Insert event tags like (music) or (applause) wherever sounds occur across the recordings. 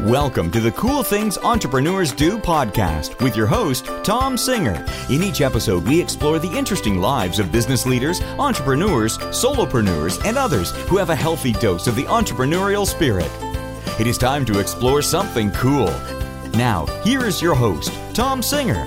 Welcome to the Cool Things Entrepreneurs Do podcast with your host, Tom Singer. In each episode, we explore the interesting lives of business leaders, entrepreneurs, solopreneurs, and others who have a healthy dose of the entrepreneurial spirit. It is time to explore something cool. Now, here is your host, Tom Singer.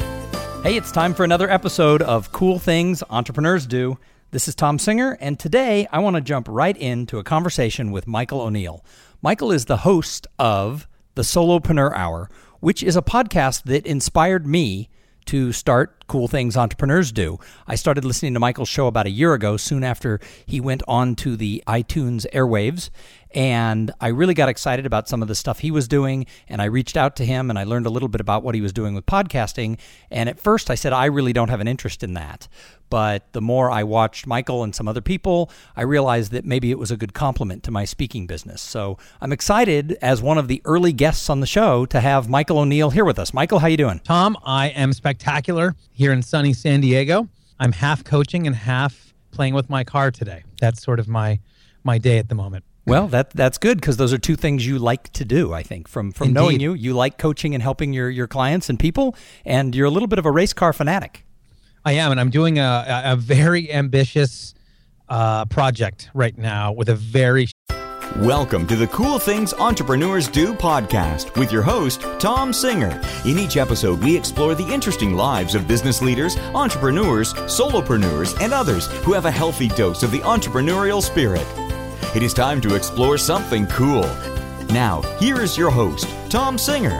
Hey, it's time for another episode of Cool Things Entrepreneurs Do. This is Tom Singer, and today I want to jump right into a conversation with Michael O'Neill. Michael is the host of the Solopreneur Hour, which is a podcast that inspired me to start Cool Things Entrepreneurs Do. I started listening to Michael's show about a year ago, soon after he went on to the iTunes airwaves. And I really got excited about some of the stuff he was doing. And I reached out to him and I learned a little bit about what he was doing with podcasting. And at first I said, I really don't have an interest in that. But the more I watched Michael and some other people, I realized that maybe it was a good compliment to my speaking business. So I'm excited as one of the early guests on the show to have Michael O'Neill here with us. Michael, how you doing? Tom, I am spectacular here in sunny San Diego. I'm half coaching and half playing with my car today. That's sort of my my day at the moment. Well, that that's good because those are two things you like to do. I think from from Indeed. knowing you, you like coaching and helping your your clients and people, and you're a little bit of a race car fanatic. I am, and I'm doing a, a, a very ambitious uh, project right now with a very Welcome to the Cool Things Entrepreneurs Do podcast with your host, Tom Singer. In each episode, we explore the interesting lives of business leaders, entrepreneurs, solopreneurs, and others who have a healthy dose of the entrepreneurial spirit. It is time to explore something cool. Now, here is your host, Tom Singer.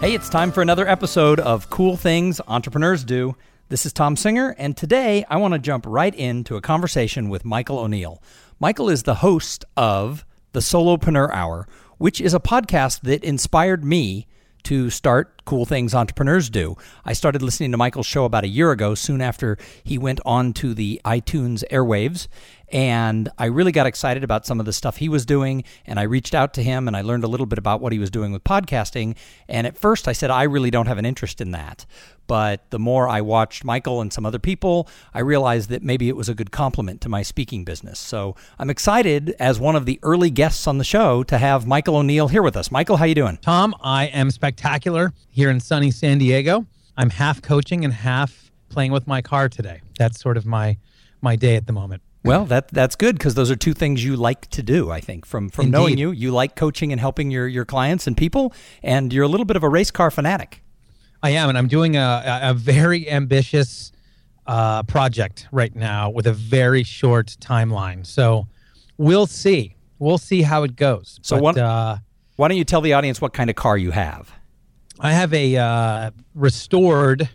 Hey, it's time for another episode of Cool Things Entrepreneurs Do. This is Tom Singer, and today I want to jump right into a conversation with Michael O'Neill. Michael is the host of the Solopreneur Hour, which is a podcast that inspired me to start Cool Things Entrepreneurs Do. I started listening to Michael's show about a year ago, soon after he went on to the iTunes airwaves. And I really got excited about some of the stuff he was doing. And I reached out to him and I learned a little bit about what he was doing with podcasting. And at first I said, I really don't have an interest in that. But the more I watched Michael and some other people, I realized that maybe it was a good compliment to my speaking business. So I'm excited as one of the early guests on the show to have Michael O'Neill here with us. Michael, how you doing? Tom, I am spectacular here in sunny San Diego. I'm half coaching and half playing with my car today. That's sort of my my day at the moment. Well, that that's good because those are two things you like to do. I think from from knowing you, you like coaching and helping your your clients and people, and you're a little bit of a race car fanatic. I am, and I'm doing a, a, a very ambitious uh, project right now with a very short timeline. So we'll see. We'll see how it goes. So But, one- uh, Why don't you tell the audience what kind of car you have? I have a uh, restored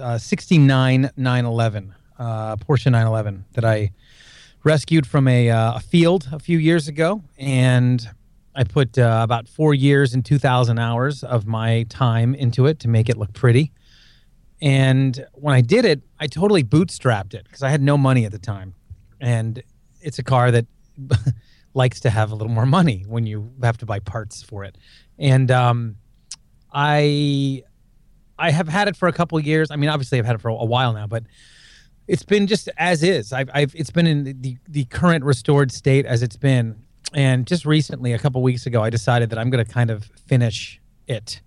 uh, 69 911, uh, Porsche 911 that I rescued from a, uh, a field a few years ago. And I put uh, about four years and 2,000 hours of my time into it to make it look pretty. And when I did it, I totally bootstrapped it because I had no money at the time. And it's a car that (laughs) likes to have a little more money when you have to buy parts for it. And um, I I have had it for a couple years. I mean, obviously, I've had it for a while now, but it's been just as is. I've, I've it's been in the the current restored state as it's been. And just recently, a couple weeks ago, I decided that I'm going to kind of finish it,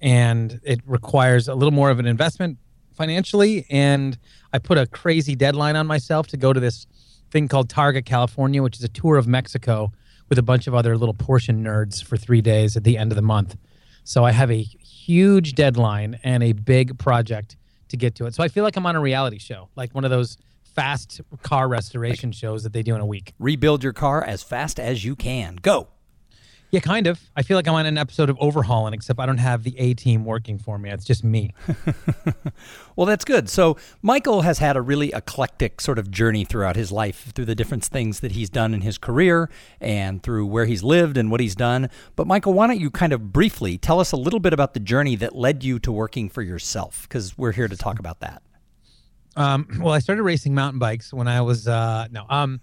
and it requires a little more of an investment financially. And I put a crazy deadline on myself to go to this thing called Targa, California, which is a tour of Mexico with a bunch of other little Porsche nerds for three days at the end of the month. So I have a huge deadline and a big project to get to it. So I feel like I'm on a reality show, like one of those fast car restoration shows that they do in a week. Rebuild your car as fast as you can. Go. Yeah, kind of. I feel like I'm on an episode of Overhaulin', except I don't have the A team working for me. It's just me. (laughs) Well, that's good. So, Michael has had a really eclectic sort of journey throughout his life through the different things that he's done in his career and through where he's lived and what he's done. But, Michael, why don't you kind of briefly tell us a little bit about the journey that led you to working for yourself? Because we're here to talk about that. Um, well, I started racing mountain bikes when I was uh, no. Um,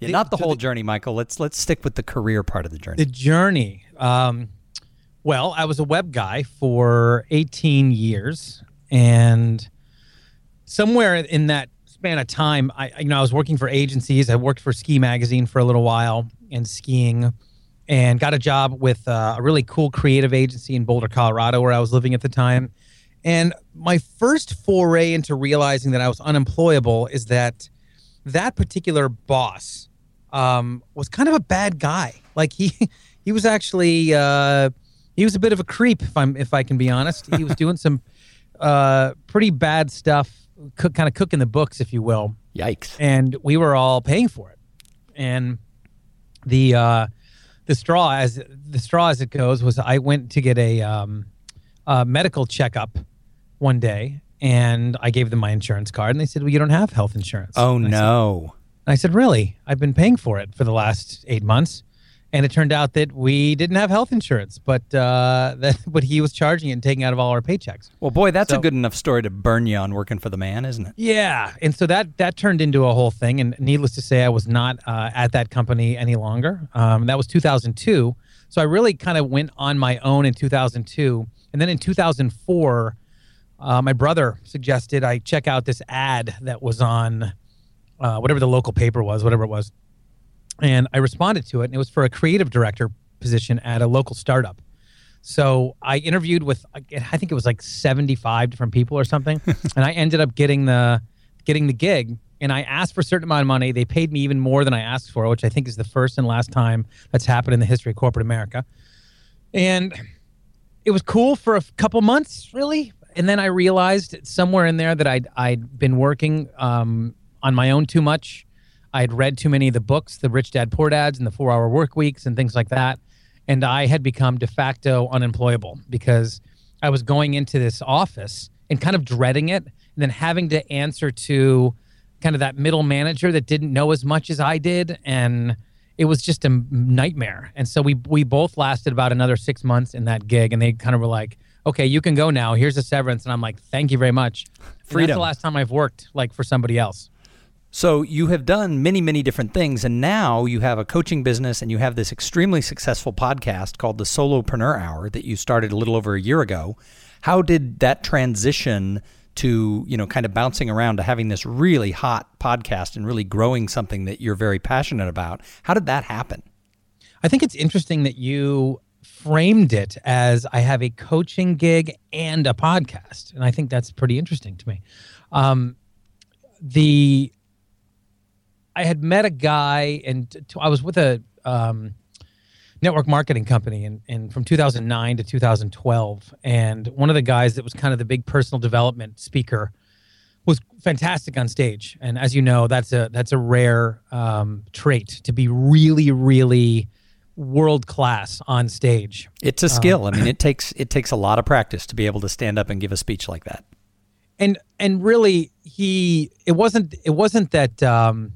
Yeah, The- not the whole the- journey, Michael. Let's let's stick with the career part of the journey. the journey. Um, well, I was a web guy for 18 years, and somewhere in that span of time, I you know I was working for agencies. I worked for Ski Magazine for a little while and skiing, and got a job with uh, a really cool creative agency in Boulder, Colorado, where I was living at the time. And my first foray into realizing that I was unemployable is that that particular boss um, was kind of a bad guy. Like he (laughs) he was actually uh, he was a bit of a creep, if I'm if I can be honest. He was doing some (laughs) uh, pretty bad stuff, cook, kind of cooking the books, if you will. Yikes! And we were all paying for it. And the uh, the straw as the straw as it goes was I went to get a, um, a medical checkup one day and I gave them my insurance card and they said, "Well, you don't have health insurance." Oh no! Said, I said, "Really? I've been paying for it for the last eight months." And it turned out that we didn't have health insurance, but uh, (laughs) that but he was charging it and taking out of all our paychecks. Well, boy, that's So- a good enough story to burn you on working for the man, isn't it? Yeah, and so that that turned into a whole thing. And needless to say, I was not uh, at that company any longer. Um, that was 2002. So I really kind of went on my own in 2002, and then in 2004, uh, my brother suggested I check out this ad that was on uh, whatever the local paper was, whatever it was, and I responded to it, and it was for a creative director position at a local startup. So I interviewed with I think it was like 75 different people or something, (laughs) and I ended up getting the getting the gig. And I asked for a certain amount of money. They paid me even more than I asked for, which I think is the first and last time that's happened in the history of corporate America. And it was cool for a couple months, really. And then I realized somewhere in there that I'd I'd been working um, on my own too much. I had read too many of the books, the Rich Dad Poor Dads, and the Four Hour Work Weeks, and things like that. And I had become de facto unemployable because I was going into this office and kind of dreading it, and then having to answer to kind of that middle manager that didn't know as much as I did, and it was just a nightmare. And so we we both lasted about another six months in that gig, and they kind of were like, "Okay, you can go now. Here's a severance." And I'm like, "Thank you very much." And That's Freedom. the last time I've worked like for somebody else. So you have done many, many different things, and now you have a coaching business, and you have this extremely successful podcast called the Solopreneur Hour that you started a little over a year ago. How did that transition to you know kind of bouncing around to having this really hot podcast and really growing something that you're very passionate about? How did that happen? I think it's interesting that you framed it as I have a coaching gig and a podcast, and I think that's pretty interesting to me. Um, the I had met a guy, and t- I was with a um, network marketing company, and, and from 2009 to 2012, and one of the guys that was kind of the big personal development speaker was fantastic on stage. And as you know, that's a that's a rare um, trait to be really, really world class on stage. It's a skill. I mean, it (clears throat) takes it takes a lot of practice to be able to stand up and give a speech like that. and and really he it wasn't it wasn't that um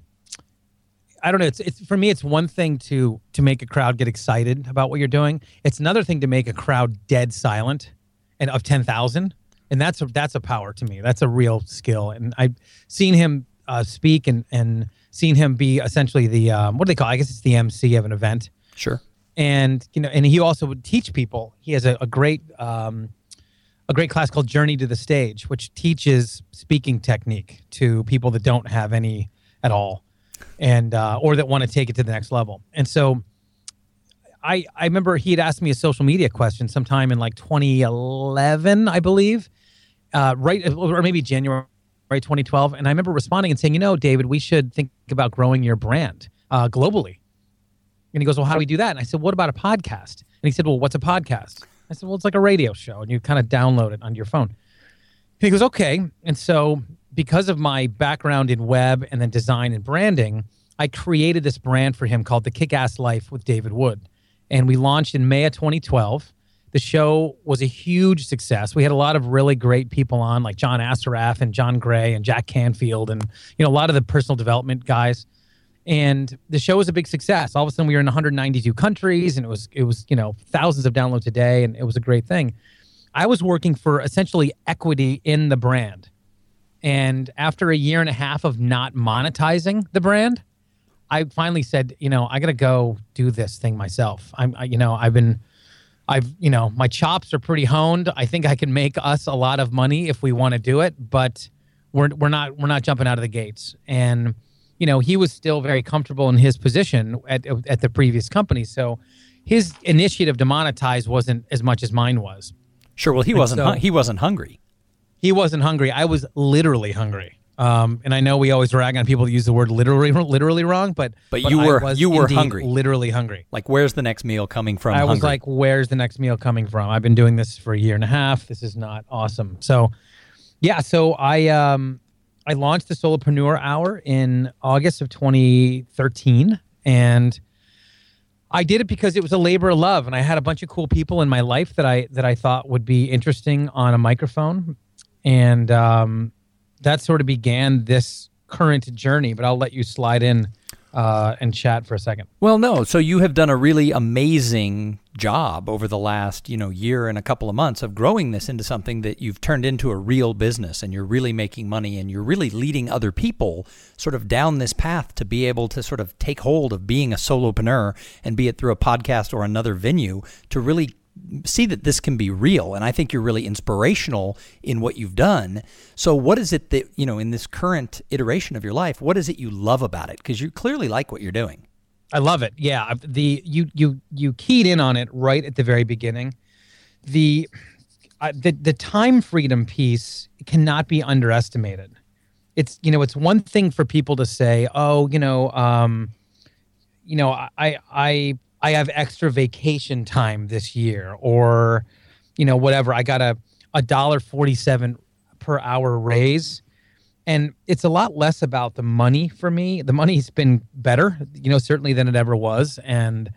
i don't know it's it's for me it's one thing to to make a crowd get excited about what you're doing. It's another thing to make a crowd dead silent and of 10,000 and that's a, that's a power to me. That's a real skill. And i've seen him uh, speak and and seen him be essentially the um, what do they call it? i guess it's the mc of an event. Sure. and you know and he also would teach people. He has a, a great um, a great class called journey to the stage which teaches speaking technique to people that don't have any at all and uh, or that want to take it to the next level and so i i remember he had asked me a social media question sometime in like 2011 i believe uh, right or maybe january 2012 and i remember responding and saying you know david we should think about growing your brand uh, globally and he goes, Well, how do we do that? And I said, What about a podcast? And he said, Well, what's a podcast? I said, Well, it's like a radio show, and you kind of download it onto your phone. And he goes, Okay. And so, because of my background in web and then design and branding, I created this brand for him called The Kick Ass Life with David Wood. And we launched in May of 2012. The show was a huge success. We had a lot of really great people on, like John Assaraf and John Gray and Jack Canfield, and you know a lot of the personal development guys and the show was a big success. All of a sudden, we were in 192 countries, and it was it was you know thousands of downloads a day, and it was a great thing. I was working for essentially equity in the brand, and after a year and a half of not monetizing the brand, I finally said, you know, I got to go do this thing myself. I'm, I, you know, I've been, I've, you know, my chops are pretty honed. I think I can make us a lot of money if we want to do it, but we're we're not we're not jumping out of the gates and you know, he was still very comfortable in his position at at the previous company. So his initiative to monetize wasn't as much as mine was. Sure. Well, he And wasn't. so- hu- he wasn't hungry. He wasn't hungry. I was literally hungry. Um, and I know we always rag on people that use the word literally (laughs) literally wrong, but But you I were- was you were hungry. literally hungry. Like, where's the next meal coming from? I was like, "Where's the next meal coming from?" I've been doing this for a year and a half. This is not awesome. So, yeah. So I um, I launched the Solopreneur Hour in August of 2013, and I did it because it was a labor of love, and I had a bunch of cool people in my life that I that I thought would be interesting on a microphone, and um, that sort of began this current journey. But I'll let you slide in uh, and chat for a second. Well, no. So you have done a really amazing job over the last, you know, year and a couple of months of growing this into something that you've turned into a real business and you're really making money and you're really leading other people sort of down this path to be able to sort of take hold of being a solopreneur and be it through a podcast or another venue to really see that this can be real and I think you're really inspirational in what you've done. So what is it that, you know, in this current iteration of your life, what is it you love about it? Because you clearly like what you're doing. I love it. Yeah, the you you you keyed in on it right at the very beginning. The uh, the the time freedom piece cannot be underestimated. It's you know it's one thing for people to say, oh, you know, um, you know, I I I have extra vacation time this year, or you know, whatever. I got a a dollar forty seven per hour raise and it's a lot less about the money for me. The money's been better, you know, certainly than it ever was, and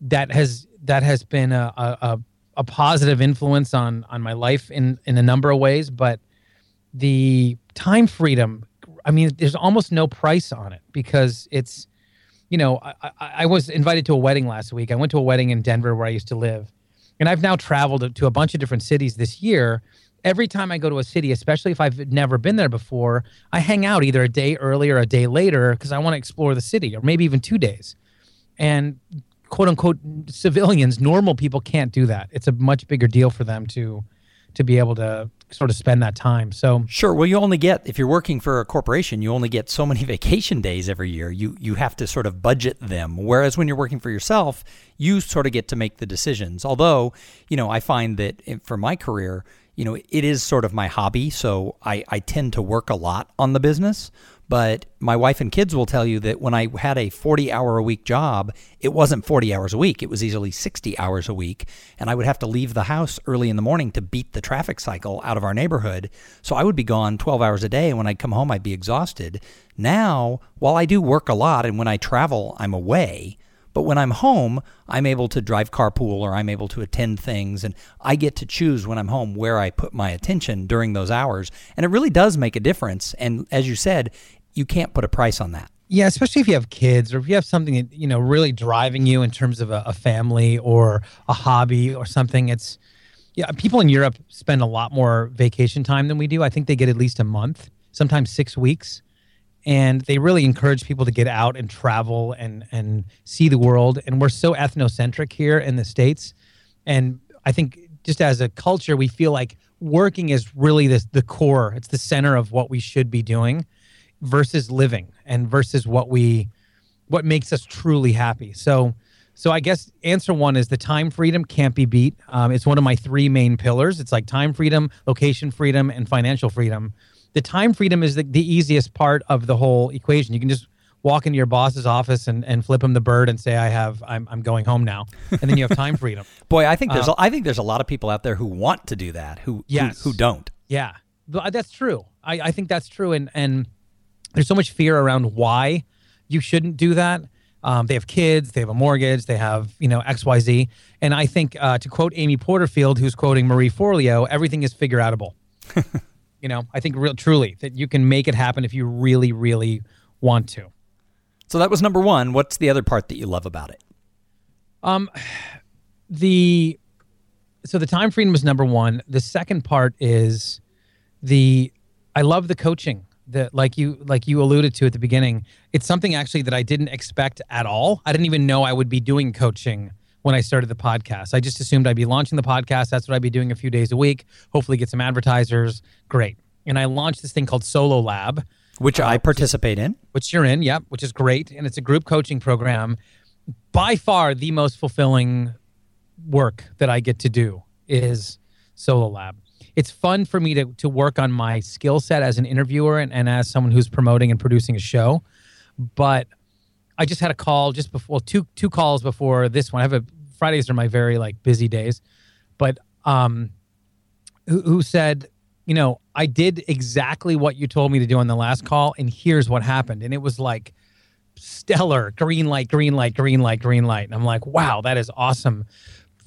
that has that has been a, a, a positive influence on on my life in in a number of ways. But the time freedom, I mean, there's almost no price on it because it's, you know, I, I, was invited to a wedding last week. I went to a wedding in Denver where I used to live, and I've now traveled to a bunch of different cities this year every time I go to a city, especially if I've never been there before, I hang out either a day early or a day later because I want to explore the city, or maybe even two days. And quote unquote civilians, normal people can't do that. It's a much bigger deal for them to to be able to sort of spend that time. So Sure. Well, you only get if you're working for a corporation, you only get so many (laughs) vacation days every year. You you have to sort of budget them. Whereas when you're working for yourself, you sort of get to make the decisions. Although, you know, I find that for my career, you know, it is sort of my hobby, so I I tend to work a lot on the business. But my wife and kids will tell you that when I had a 40 hour a week job, it wasn't 40 hours a week. It was easily 60 hours a week. And I would have to leave the house early in the morning to beat the traffic cycle out of our neighborhood. So I would be gone 12 hours a day. And when I'd come home, I'd be exhausted. Now, while I do work a lot and when I travel, I'm away. But when I'm home, I'm able to drive carpool or I'm able to attend things and I get to choose when I'm home where I put my attention during those hours. And it really does make a difference. And as you said, you can't put a price on that. Yeah, especially if you have kids or if you have something that, you know really driving you in terms of a, a family or a hobby or something. It's yeah, people in Europe spend a lot more vacation time than we do. I think they get at least a month, sometimes six weeks, and they really encourage people to get out and travel and and see the world. And we're so ethnocentric here in the states, and I think just as a culture, we feel like working is really the the core. It's the center of what we should be doing versus living and versus what we what makes us truly happy. So so i guess answer one is the time freedom can't be beat. Um, it's one of my three main pillars. It's like time freedom location freedom and financial freedom. The time freedom is the, the easiest part of the whole equation. You can just walk into your boss's office and, and flip him the bird and say i have I'm, I'm going home now. And then you have (laughs) time freedom. Boy, I think there's I think there's a lot of people out there who want to do that who Yes. who, who don't. Yeah, that's true. I, I think that's true, and and there's so much fear around why you shouldn't do that. Um, they have kids, they have a mortgage, they have you know X Y Z, and I think uh, to quote Amy Porterfield, who's quoting Marie Forleo, everything is figure outable. (laughs) you know, I think real truly that you can make it happen if you really, really want to. So that was number 1. What's the other part that you love about it? Um, the so the time freedom is number one. The second part is the I love the coaching that like you like you alluded to at the beginning. It's something actually that I didn't expect at all. I didn't even know I would be doing coaching when I started the podcast. I just assumed I'd be launching the podcast. That's what I'd be doing a few days a week. Hopefully get some advertisers. Great. And I launched this thing called Solo Lab Which I uh, participate in. which you're in, yep, which is great, and it's a group coaching program. by far the most fulfilling work that I get to do is Solo Lab. It's fun for me to, to work on my skill set as an interviewer and, and as someone who's promoting and producing a show. But I just had a call just before two two calls before this one. I have a Fridays are my very like busy days, but um, who, who said, you know, I did exactly what you told me to do on the last call, and here's what happened, and it was like stellar, green light, green light, green light, green light, and I'm like, wow, that is awesome,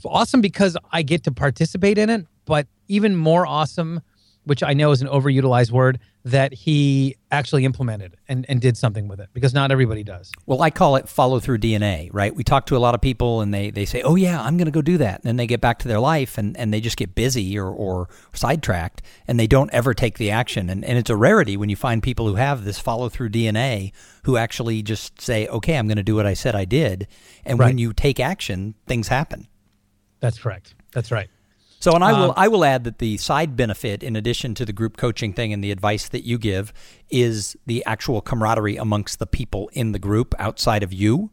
awesome because I get to participate in it, but even more awesome which I know is an overutilized word, that he actually implemented and, and did something with it because not everybody does. Well, I call it follow through DNA, right? We talk to a lot of people and they, they say, oh, yeah, I'm going to go do that. And then they get back to their life and, and they just get busy or, or sidetracked and they don't ever take the action. And, and it's a rarity when you find people who have this follow through DNA who actually just say, okay, I'm going to do what I said I did. And right. when you take action, things happen. That's correct. That's right. So, and I will um, I will add that the side benefit, in addition to the group coaching thing and the advice that you give, is the actual camaraderie amongst the people in the group outside of you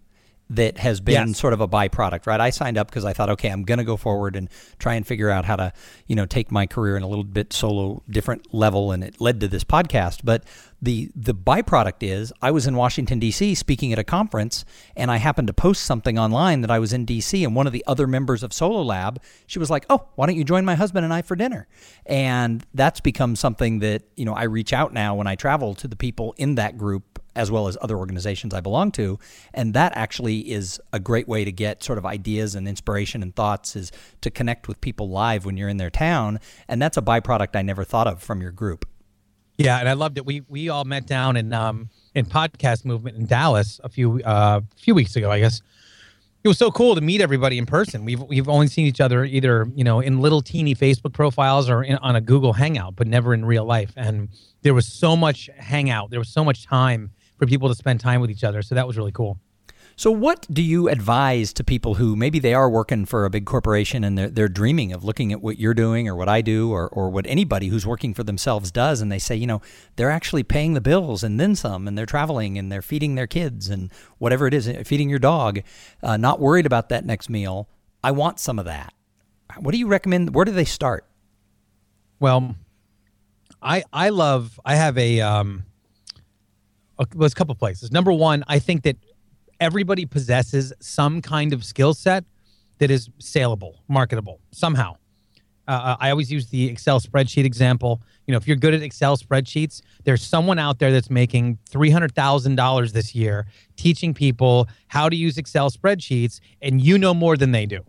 that has been yes. sort of a byproduct, right? I signed up because I thought, okay, I'm going to go forward and try and figure out how to, you know, take my career in a little bit solo, different level, and it led to this podcast. But the the byproduct is I was in Washington D.C. speaking at a conference, and I happened to post something online that I was in D.C. and one of the other members of Solo Lab, she was like, "Oh, why don't you join my husband and I for dinner?" And that's become something that you know I reach out now when I travel to the people in that group as well as other organizations I belong to. And that actually is a great way to get sort of ideas and inspiration and thoughts is to connect with people live when you're in their town. And that's a byproduct I never thought of from your group. Yeah, and I loved it. We we all met down in um in podcast movement in Dallas a few uh few weeks ago, I guess. It was so cool to meet everybody in person. We've we've only seen each other either you know in little teeny Facebook profiles or in, on a Google Hangout, but never in real life. And there was so much hangout. There was so much time for people to spend time with each other. So that was really cool. So, what do you advise to people who maybe they are working for a big corporation and they're, they're dreaming of looking at what you're doing or what I do or, or what anybody who's working for themselves does? And they say, you know, they're actually paying the bills and then some, and they're traveling and they're feeding their kids and whatever it is, feeding your dog, uh, not worried about that next meal. I want some of that. What do you recommend? Where do they start? Well, I I love. I have a um, a, well, a couple places. Number one, I think that everybody possesses some kind of skill set that is saleable, marketable somehow. Uh, uh, I always use the Excel spreadsheet example. You know, if you're good at Excel spreadsheets, there's someone out there that's making $300,000 this year teaching people how to use Excel spreadsheets, and you know more than they do.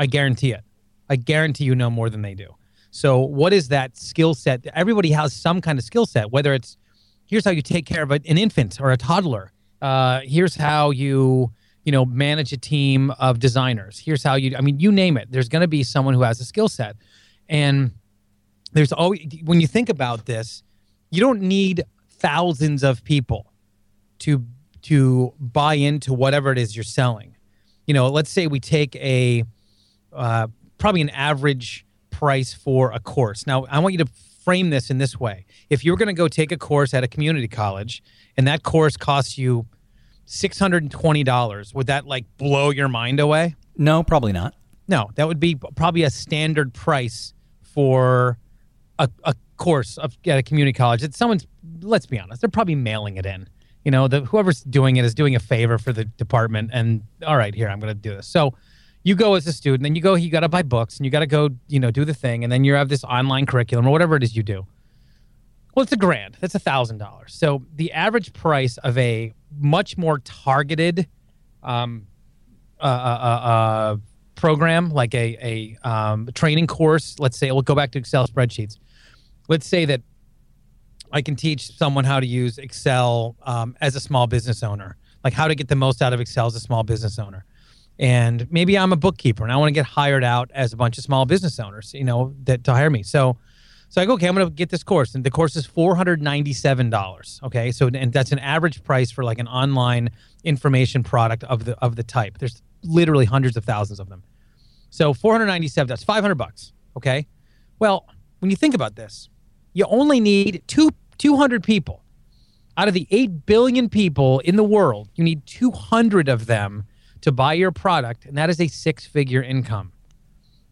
I guarantee it. I guarantee you know more than they do. So, what is that skill set? Everybody has some kind of skill set, whether it's here's how you take care of an infant or a toddler. Uh, here's how you you know manage a team of designers. Here's how you I mean you name it. There's going to be someone who has a skill set, and there's always when you think about this, you don't need thousands of people to to buy into whatever it is you're selling. You know, let's say we take a uh, probably an average price for a course. Now, I want you to frame this in this way. If you're going to go take a course at a community college and that course costs you $620, would that like blow your mind away? No, probably not. No, that would be probably a standard price for a, a course of, at a community college. that someone's, let's be honest, they're probably mailing it in. You know, the, whoever's doing it is doing a favor for the department. And all right, here, I'm going to do this. So, you go as a student, then you go, you got to buy books and you got to go, you know, do the thing. And then you have this online curriculum or whatever it is you do. Well, it's a grand. That's a thousand dollars. So the average price of a much more targeted um, uh, uh, uh, uh program, like a, a um, training course, let's say, we'll go back to Excel spreadsheets. Let's say that I can teach someone how to use Excel um, as a small business owner, like how to get the most out of Excel as a small business owner and maybe I'm a bookkeeper and I want to get hired out as a bunch of small business owners, you know, that to hire me. So, so I go, okay, I'm going to get this course, and the course is four hundred ninety-seven dollars. Okay, so and that's an average price for like an online information product of the of the type. There's literally hundreds of thousands of them. So four hundred ninety-seven. That's five hundred bucks. Okay, well, when you think about this, you only need two two hundred people out of the eight billion people in the world. You need two hundred of them to buy your product, and that is a six figure income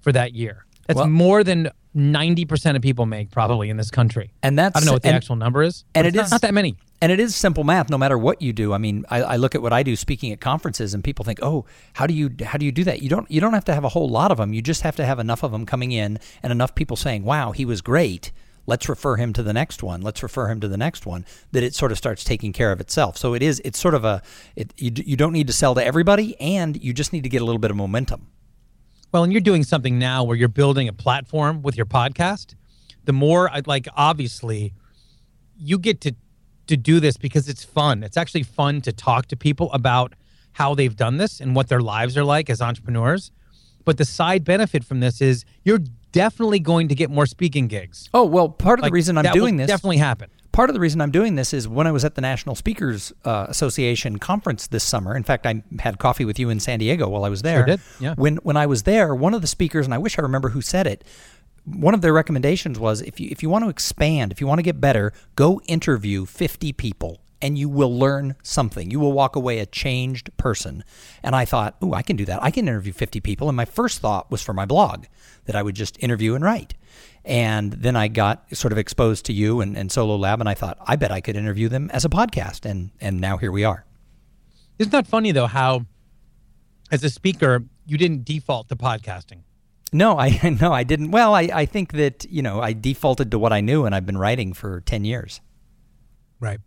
for that year. That's Well- more than 90% of people make probably in this country. And that's I don't know what the and- actual number is. and it is- not that many. And it is simple math, no matter what you do. I mean, I, I look at what I do speaking at conferences, and people think, "Oh, how do you how do you do that?" You don't you don't have to have a whole lot of them. You just have to have enough of them coming in, and enough people saying, "Wow, he was great." Let's refer him to the next one. Let's refer him to the next one. That it sort of starts taking care of itself. So it is. It's sort of a. It, you you don't need to sell to everybody, and you just need to get a little bit of momentum. Well, and you're doing something now where you're building a platform with your podcast. The more, I'd like, obviously, you get to to do this because it's fun. It's actually fun to talk to people about how they've done this and what their lives are like as entrepreneurs. But the side benefit from this is you're definitely going to get more speaking gigs. Oh well, part of Like, the reason I'm doing this definitely happen. part of the reason I'm doing this is when I was at the National Speakers uh, Association conference this summer. In fact, I had coffee with you in San Diego while I was there. did, yeah. When when I was there, one of the speakers, and I wish I remember who said it. One of their recommendations was if you if you want to expand, if you want to get better, go interview 50 people and you will learn something. You will walk away a changed person. And I thought, "Ooh, I can do that. I can interview 50 people." And my first thought was for my blog that I would just interview and write. And then I got sort of exposed to you and, and Solo Lab, and I thought, I bet I could interview them as a podcast. And, and now here we are. Isn't that funny though? How, as a speaker, you didn't default to podcasting. No, I (laughs) no, I didn't. Well, I, I think that, you know, I defaulted to what I knew, and I've been writing for 10 years. Right.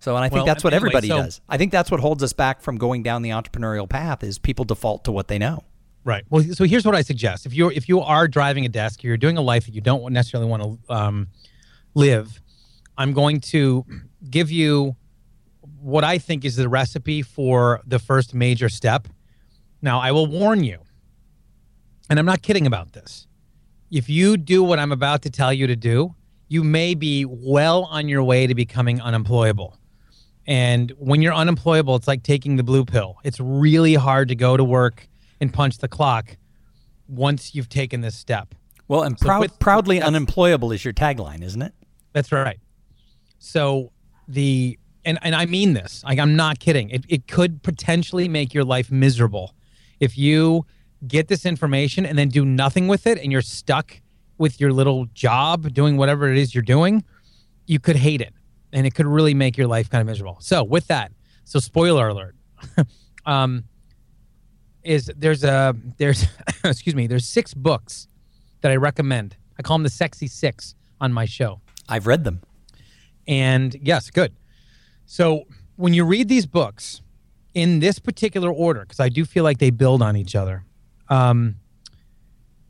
So, and I think Well, that's what anyway, everybody so- does. I think that's what holds us back from going down the entrepreneurial path is people default to what they know. Right. Well, so here's what I suggest: if you're if you are driving a desk, you're doing a life that you don't necessarily want to um, live. I'm going to give you what I think is the recipe for the first major step. Now, I will warn you, and I'm not kidding about this. If you do what I'm about to tell you to do, you may be well on your way to becoming unemployable. And when you're unemployable, it's like taking the blue pill. It's really hard to go to work and punch the clock once you've taken this step. Well, and proud, with- proudly unemployable is your tagline, isn't it? That's right. So the and and I mean this. Like I'm not kidding. It it could potentially make your life miserable if you get this information and then do nothing with it and you're stuck with your little job doing whatever it is you're doing. You could hate it and it could really make your life kind of miserable. So with that, so spoiler alert. (laughs) um is there's a there's (laughs) excuse me, there's six books that I recommend. I call them the sexy 6 on my show. I've read them. And yes, good. So when you read these books in this particular order, because I do feel like they build on each other, um,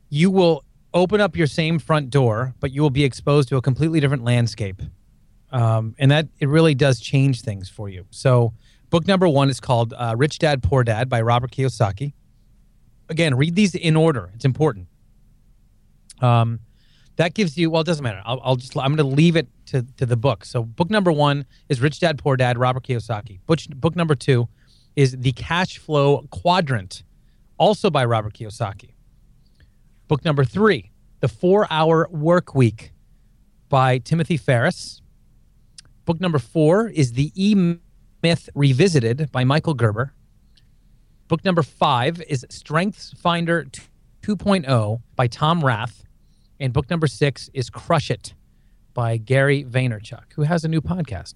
you will open up your same front door, but you will be exposed to a completely different landscape. Um, and that it really does change things for you. So, book number one is called uh, Rich Dad Poor Dad by Robert Kiyosaki. Again, read these in order. It's important. Um, that gives you well, it doesn't matter. I'll, I'll just I'm going to leave it to to the book. So, book number one is Rich Dad Poor Dad, Robert Kiyosaki. Book book number two is The Cash Flow Quadrant, also by Robert Kiyosaki. Book number three, The Four Hour Work Week by Timothy Ferriss. Book number four is The E Myth Revisited by Michael Gerber. Book number five is Strengths Finder 2.0 by Tom Rath. And book number six is Crush It by Gary Vaynerchuk, who has a new podcast.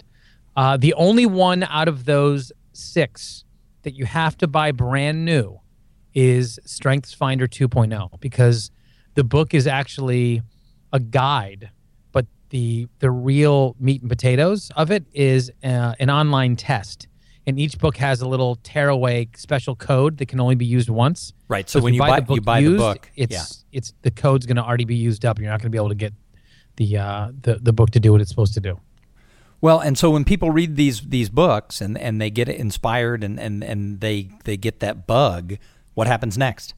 Uh, the only one out of those six that you have to buy brand new is Strengths Finder 2.0 because the book is actually a guide, the the real meat and potatoes of it is uh, an online test. And each book has a little tearaway special code that can only be used once. Right. So if when you buy, you buy the book, it's yeah. it's the code's going to already be used up. You're not going to be able to get the uh, the the book to do what it's supposed to do. Well, and so when people read these these books and, and they get inspired and, and, and they they get that bug, what happens next?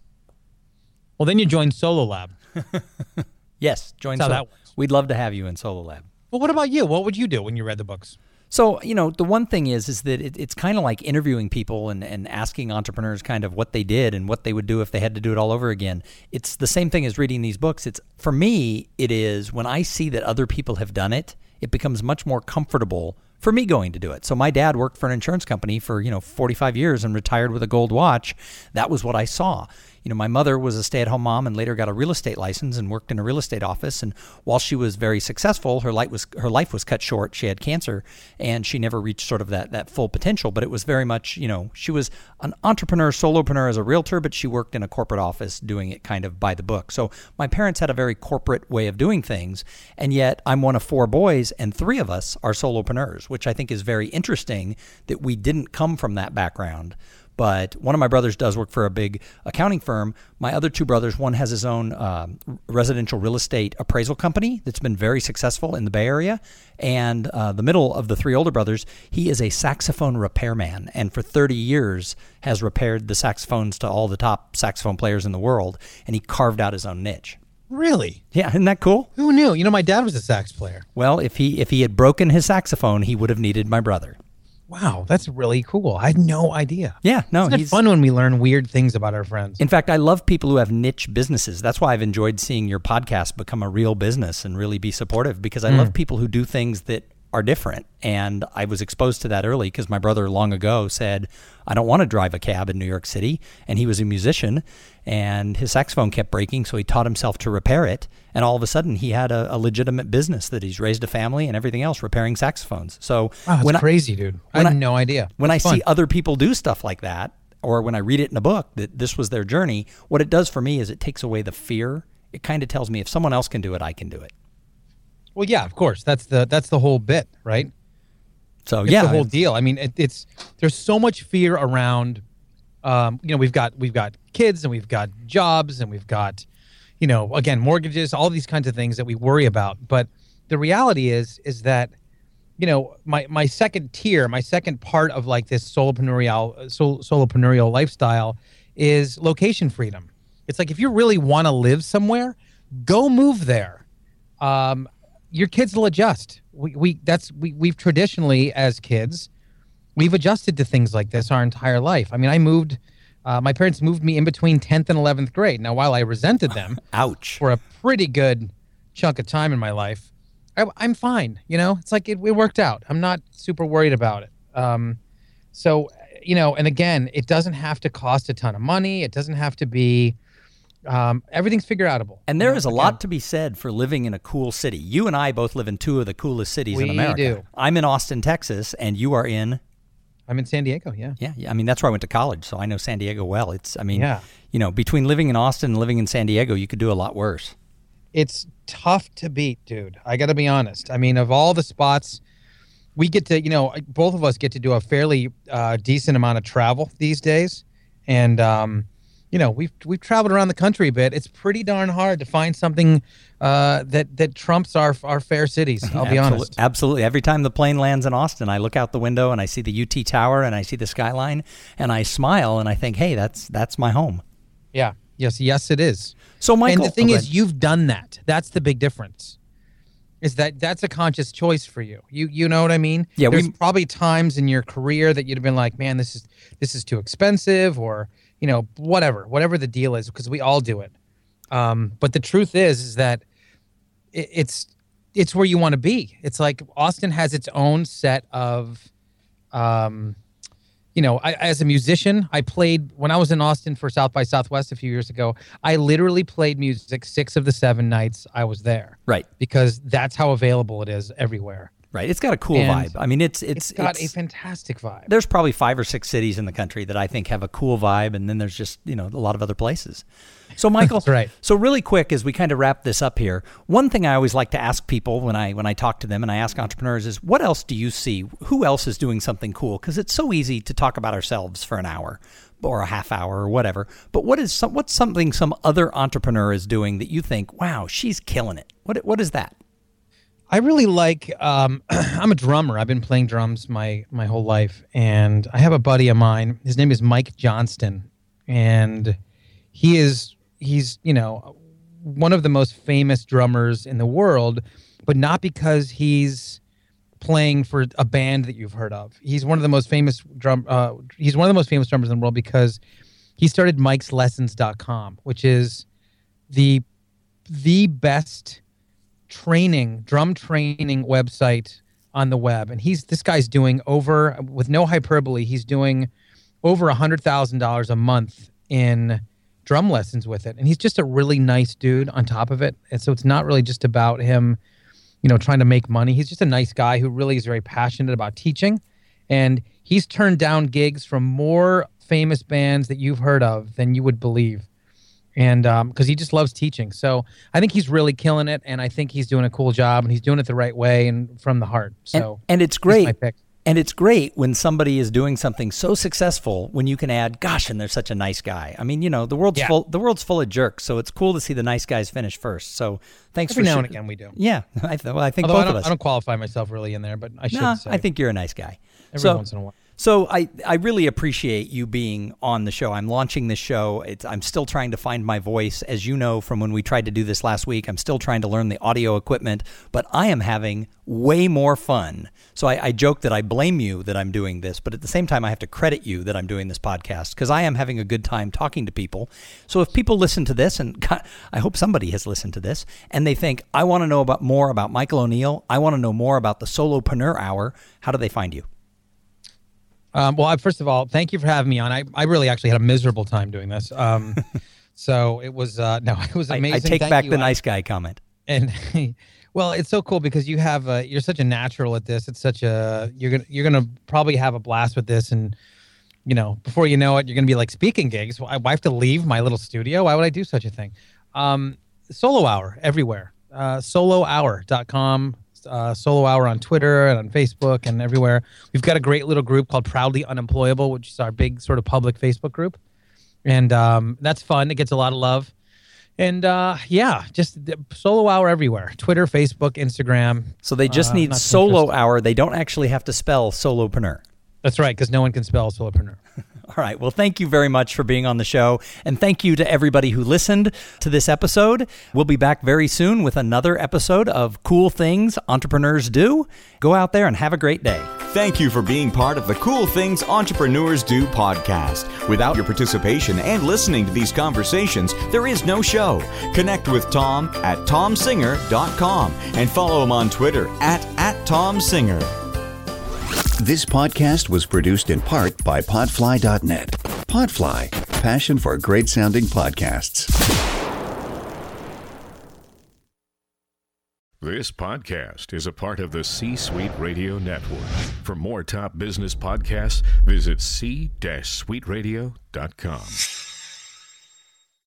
Well, then you join Solo Lab. (laughs) Yes, join. That's how Solo. that works. We'd love to have you in Solo Lab. Well, what about you? What would you do when you read the books? So you know, the one thing is, is that it, it's kind of like interviewing people and, and asking entrepreneurs kind of what they did and what they would do if they had to do it all over again. It's the same thing as reading these books. It's for me, it is when I see that other people have done it, it becomes much more comfortable for me going to do it. So my dad worked for an insurance company for, you know, 45 years and retired with a gold watch. That was what I saw you know, my mother was a stay-at-home mom and later got a real estate license and worked in a real estate office. And while she was very successful, her life was her life was cut short. She had cancer, and she never reached sort of that that full potential. But it was very much, you know, she was an entrepreneur, solopreneur as a realtor, but she worked in a corporate office doing it kind of by the book. So my parents had a very corporate way of doing things, and yet I'm one of four boys, and three of us are solopreneurs, which I think is very interesting that we didn't come from that background but one of my brothers does work for a big accounting firm. My other two brothers, one has his own uh, residential real estate appraisal company that's been very successful in the Bay Area. And uh, the middle of the three older brothers, he is a saxophone repairman and for 30 years has repaired the saxophones to all the top saxophone players in the world. And he carved out his own niche. Really? Yeah, isn't that cool? Who knew? You know, my dad was a sax player. Well, if he if he had broken his saxophone, he would have needed my brother. Wow, that's really cool. I had no idea. Yeah, no, it's fun when we learn weird things about our friends. In fact, I love people who have niche businesses. That's why I've enjoyed seeing your podcast become a real business and really be supportive because I mm. love people who do things that are different. And I was exposed to that early because my brother long ago said, I don't want to drive a cab in New York City. And he was a musician and his saxophone kept breaking. So he taught himself to repair it. And all of a sudden, he had a, a legitimate business that he's raised a family and everything else repairing saxophones. So wow, that's crazy, I, dude. I had I, no idea. When that's I fun. see other people do stuff like that, or when I read it in a book that this was their journey, what it does for me is it takes away the fear. It kind of tells me if someone else can do it, I can do it. Well, yeah, of course. That's the that's the whole bit, right? So it's yeah, the whole deal. I mean, it, it's there's so much fear around. Um, you know, we've got we've got kids and we've got jobs and we've got, you know, again mortgages, all these kinds of things that we worry about. But the reality is is that, you know, my my second tier, my second part of like this solopreneurial sol, solopreneurial lifestyle is location freedom. It's like if you really want to live somewhere, go move there. Um, your kids will adjust. We, we that's we we've traditionally as kids, we've adjusted to things like this our entire life. I mean, I moved. Uh, my parents moved me in between 10th and 11th grade. Now, while I resented them, (laughs) ouch, for a pretty good chunk of time in my life, I, am fine. You know, it's like it, it, worked out. I'm not super worried about it. Um, so, you know, and again, it doesn't have to cost a ton of money. It doesn't have to be um, everything's figure outable. And there is a lot to be said for living in a cool city. You and I both live in two of the coolest cities we in America. Do. I'm in Austin, Texas, and you are in. I'm in San Diego. Yeah. Yeah. Yeah. I mean, that's where I went to college, so I know San Diego well. It's. I mean, yeah. You know, between living in Austin and living in San Diego, you could do a lot worse. It's tough to beat, dude. I got to be honest. I mean, of all the spots, we get to, you know, both of us get to do a fairly uh, decent amount of travel these days, and um, you know we've we've traveled around the country a bit. It's pretty darn hard to find something uh, that that trumps our our fair cities. I'll be (laughs) honest. Absolutely. Every time the plane lands in Austin, I look out the window and I see the UT Tower and I see the skyline and I smile and I think, hey, that's that's my home. Yeah. Yes. Yes, it is. So, Michael, and the thing is, you've done that. That's the big difference. Is that that's a conscious choice for you? You you know what I mean? Yeah. There's we, probably times in your career that you'd have been like, man, this is this is too expensive, or you know, whatever, whatever the deal is, because we all do it. Um, but the truth is, is that it, it's it's where you want to be. It's like Austin has its own set of, um, you know, I, as a musician, I played when I was in Austin for South by Southwest a few years ago. I literally played music six of the seven nights I was there. Right. Because that's how available it is everywhere. Right. It's got a cool and vibe. I mean, it's it's it's got it's, a fantastic vibe. There's probably five or six cities in the country that I think have a cool vibe, and then there's just you know a lot of other places. So, (laughs) Michael, right. So, really quick, as we kind of wrap this up here, one thing I always like to ask people when I when I talk to them and I ask entrepreneurs is, what else do you see? Who else is doing something cool? Because it's so easy to talk about ourselves for an hour or a half hour or whatever. But what is some, what's something some other entrepreneur is doing that you think, wow, she's killing it? What what is that? I really like. Um, (clears throat) I'm a drummer. I've been playing drums my my whole life, and I have a buddy of mine. His name is Mike Johnston, and he is he's you know one of the most famous drummers in the world, but not because he's playing for a band that you've heard of. He's one of the most famous drum. Uh, he's one of the most famous drummers in the world because he started Mike'sLessons.com, which is the the best training, drum training website on the web, and he's this guy's doing over with no hyperbole. He's doing over a hundred thousand dollars a month in drum lessons with it, and he's just a really nice dude. On top of it, and so it's not really just about him, you know, trying to make money. He's just a nice guy who really is very passionate about teaching, and he's turned down gigs from more famous bands that you've heard of than you would believe and because um, he just loves teaching. So I think he's really killing it, and I think he's doing a cool job, and he's doing it the right way and from the heart. So and, and it's great. And it's great when somebody is doing something so successful when you can add, "Gosh, and they're such a nice guy." I mean, you know, the world's yeah. full. The world's full of jerks, so it's cool to see the nice guys finish first. So thanks Every for now sh- and again we do. Yeah, (laughs) I, th- well, I think Although both I of us. I don't qualify myself really in there, but I should. Nah, say. I think you're a nice guy. Every so, once in a while. So I, I really appreciate you being on the show. I'm launching this show. It's, I'm still trying to find my voice. As you know from when we tried to do this last week, I'm still trying to learn the audio equipment, but I am having way more fun. So I, I joke that I blame you that I'm doing this, but at the same time, I have to credit you that I'm doing this podcast because I am having a good time talking to people. So if people listen to this, and God, (laughs) I hope somebody has listened to this, and they think, I want to know about more about Michael O'Neal, I want to know more about the Solopreneur Hour, how do they find you? Um, well, I, first of all, thank you for having me on. I, I really actually had a miserable time doing this. Um, (laughs) so it was uh, no, (laughs) it was amazing. I, I take thank back you. the nice guy comment. And (laughs) well, it's so cool because you have a, you're such a natural at this. It's such a you're gonna you're gonna probably have a blast with this, and you know before you know it, you're gonna be like speaking gigs. Why, why have to leave my little studio? Why would I do such a thing? Um, solo hour everywhere. Uh, solohour.com uh, Solo Hour on Twitter and on Facebook and everywhere. We've got a great little group called Proudly Unemployable, which is our big sort of public Facebook group, and um, that's fun. It gets a lot of love, and uh, yeah, just Solo Hour everywhere: Twitter, Facebook, Instagram. So they just uh, need Solo Hour. They don't actually have to spell solopreneur. That's right, because no one can spell solopreneur. (laughs) All right. Well, thank you very much for being on the show. And thank you to everybody who listened to this episode. We'll be back very soon with another episode of Cool Things Entrepreneurs Do. Go out there and have a great day. Thank you for being part of the Cool Things Entrepreneurs Do podcast. Without your participation and listening to these conversations, there is no show. Connect with Tom at tomsinger.com and follow him on Twitter at, at tomsinger. This podcast was produced in part by Podfly.net. Podfly, passion for great sounding podcasts. This podcast is a part of the C Suite Radio Network. For more top business podcasts, visit c-suiteradio.com.